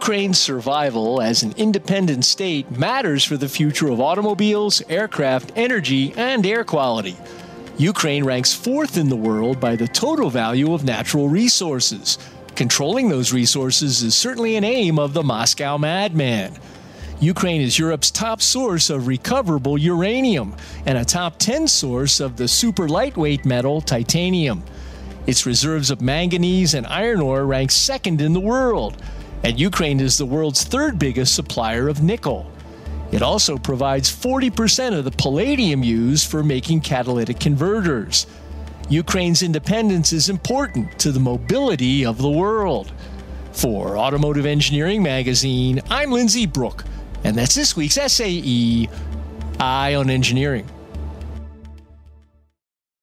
Ukraine's survival as an independent state matters for the future of automobiles, aircraft, energy, and air quality. Ukraine ranks fourth in the world by the total value of natural resources. Controlling those resources is certainly an aim of the Moscow madman. Ukraine is Europe's top source of recoverable uranium and a top 10 source of the super lightweight metal titanium. Its reserves of manganese and iron ore rank second in the world, and Ukraine is the world's third biggest supplier of nickel. It also provides 40% of the palladium used for making catalytic converters. Ukraine's independence is important to the mobility of the world. For Automotive Engineering Magazine, I'm Lindsay Brooke, and that's this week's SAE Eye on Engineering.